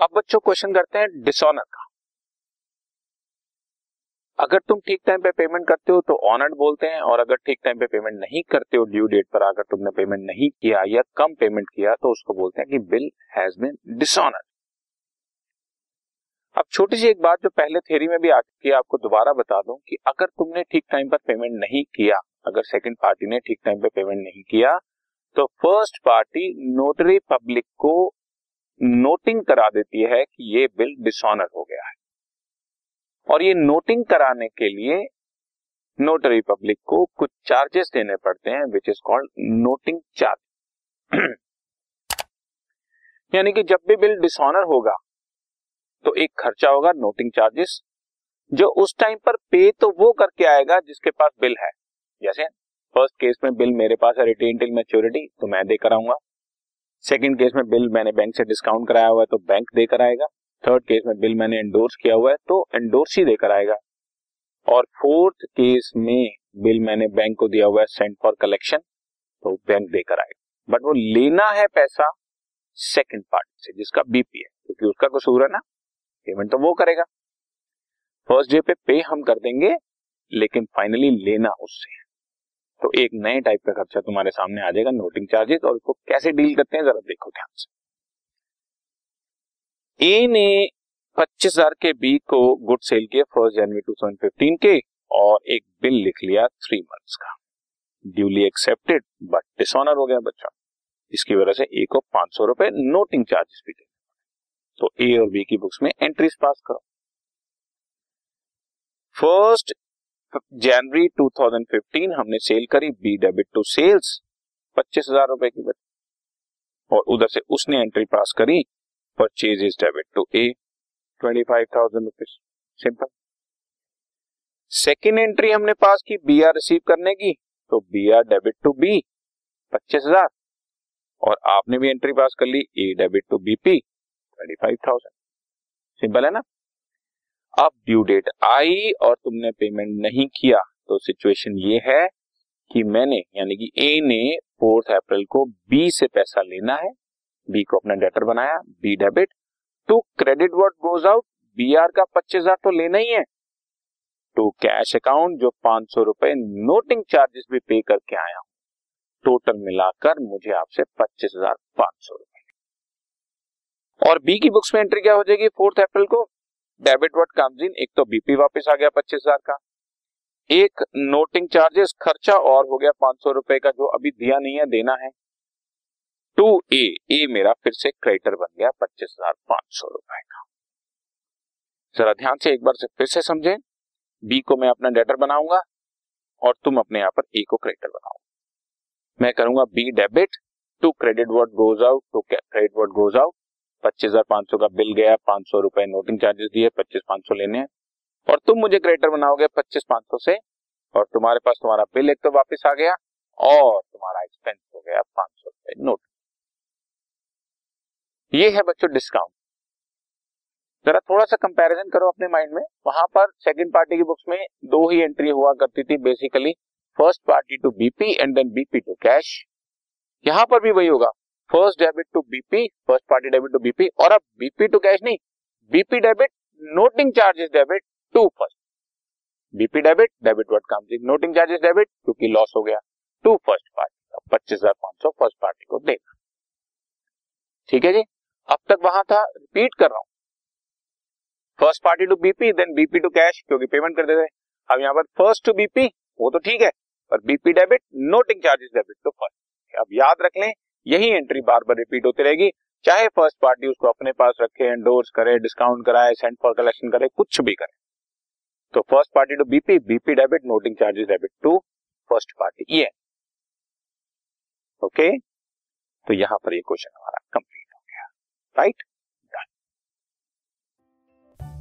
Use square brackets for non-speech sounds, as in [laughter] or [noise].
अब बच्चों क्वेश्चन करते हैं डिसऑनर का। अगर तुम ठीक टाइम पे पेमेंट करते हो तो ऑनर्ड बोलते हैं और अगर ठीक टाइम पे पेमेंट नहीं करते हो ड्यू डेट पर अगर तुमने पेमेंट नहीं किया या कम पेमेंट किया तो उसको बोलते हैं कि बिल हैज़ बीन डिसऑनर्ड अब छोटी सी एक बात जो पहले थ्योरी में भी आ चुकी है, आपको दोबारा बता दूँ कि अगर तुमने ठीक टाइम पर पेमेंट नहीं किया, अगर सेकंड पार्टी ने ठीक टाइम पे पेमेंट नहीं किया तो फ़र्स्ट पार्टी नोटरी पब्लिक को नोटिंग करा देती है कि ये बिल डिसऑनर हो गया है। और ये नोटिंग कराने के लिए नोटरी पब्लिक को कुछ चार्जेस देने पड़ते हैं which is called noting charge. [clears throat] यानी कि जब भी बिल डिसऑनर होगा तो एक खर्चा होगा, नोटिंग चार्जेस, जो उस टाइम पर पे तो वो करके आएगा जिसके पास बिल है। जैसे फ़र्स्ट केस में बिल मेरे पास है रिटेन टिल मैच्योरिटी तो मैं देकर आऊँगा सेकंड केस में बिल मैंने बैंक से डिस्काउंट कराया हुआ है तो बैंक देकर आएगा। थर्ड केस में बिल मैंने एंडोर्स किया हुआ है तो एंडोर्स ही देकर आएगा। और फोर्थ केस में बिल मैंने बैंक को दिया हुआ है सेंड फॉर कलेक्शन तो बैंक देकर आएगा। बट वो लेना है पैसा सेकंड पार्टी से, जिसका बीपी है, क्योंकि उसका कसूर है ना पेमेंट तो वो करेगा। फ़र्स्ट डे पे पे हम कर देंगे, लेकिन फाइनली लेना उससे। है तो एक नए टाइप का खर्चा तुम्हारे सामने आ जाएगा नोटिंग चार्जेस और उसको कैसे डील करते हैं, जरा देखो ध्यान से। ए ने पच्चीस हज़ार के बी को गुड सेल किया first January two thousand fifteen के, और एक बिल लिख लिया थ्री मंथ्स का। ड्यूली एक्सेप्टेड बट डिसऑनर हो गया बच्चा। इसकी वजह से ए को पाँच सौ रुपए नोटिंग चार्जेस भी देने तो ए और बी की बुक्स में एंट्रीज पास करो। फ़र्स्ट जनवरी 2015 हमने सेल करी बी डेबिट टू सेल्स पच्चीस हज़ार रुपए की बची। और उधर से उसने एंट्री पास करी purchase is debit to A twenty five thousand rupees simple second entry हमने पास की बी आर रिसीव करने की तो B R debit to B पच्चीस हज़ार। और आपने भी एंट्री पास कर ली A debit to BP twenty five thousand simple है ना? अब ड्यू डेट आई और तुमने पेमेंट नहीं किया। तो सिचुएशन ये है कि मैंने, यानी कि ए ने फोर्थ अप्रैल को बी से पैसा लेना है। बी को अपना डेटर बनाया B debit to credit what goes out B R का पच्चीस हज़ार तो लेना ही है। टू कैश अकाउंट जो पाँच सौ रुपए नोटिंग चार्जेस भी पे करके आया हूँ। टोटल मिलाकर मुझे आपसे पच्चीस हज़ार पाँच सौ रुपए। और बी की बुक्स में एंट्री क्या हो जाएगी फोर्थ अप्रैल को? डेबिट वर्ड कम्स इन एक तो बीपी वापस आ गया पच्चीस हज़ार का। एक नोटिंग चार्जेस, खर्चा और हो गया पाँच सौ रुपए का, जो अभी दिया नहीं है, देना है। टू ए ए मेरा फिर से क्रेडिटर बन गया पच्चीस हज़ार पाँच सौ रुपए का। जरा ध्यान से एक बार से फिर से समझे। बी को मैं अपना डेटर बनाऊँगा और तुम अपने यहाँ पर ए को क्रेडिटर बनाओ। मैं करूँगा B debit, to credit what goes out, to credit what goes out. पच्चीस हज़ार पाँच सौ का बिल गया, पाँच सौ रुपए नोटिंग चार्जेस दिए, पच्चीस पाँच सौ लेने हैं। और तुम मुझे क्रेडिटर बनाओगे पच्चीस पाँच सौ से, और तुम्हारे पास तुम्हारा बिल एक तो वापस आ गया, और तुम्हारा एक्सपेंस हो गया पाँच सौ रुपए नोट ये है बच्चों डिस्काउंट जरा थोड़ा सा कंपैरिजन करो अपने माइंड में। वहाँ पर सेकंड पार्टी की बुक्स में दो ही एंट्री हुआ करती थी basically first party to BP and then BP to cash यहाँ पर भी वही होगा। First debit to BP first party debit to BP और अब बीपी टू कैश नहीं BP debit noting charges debit to first BP debit debit what comes noting charges debit क्योंकि loss हो गया टू फ़र्स्ट पार्टी पच्चीस हज़ार पाँच सौ फ़र्स्ट पार्टी को देना। ठीक है जी? अब तक वहाँ था रिपीट कर रहा हूँ। First party to BP then BP to cash क्योंकि पेमेंट कर देते अब यहाँ पर फ़र्स्ट टू बीपी वो तो ठीक है, पर BP debit noting charges debit to first अब याद रख लें यही एंट्री बार बार रिपीट होती रहेगी। चाहे फ़र्स्ट पार्टी उसको अपने पास रखे एंडोर्स करे डिस्काउंट कराए सेंड फॉर कलेक्शन करे, कुछ भी करे। तो first party to BP BP debit noting charges debit to first party ये। ओके तो यहाँ पर ये क्वेश्चन हमारा कंप्लीट हो गया। Right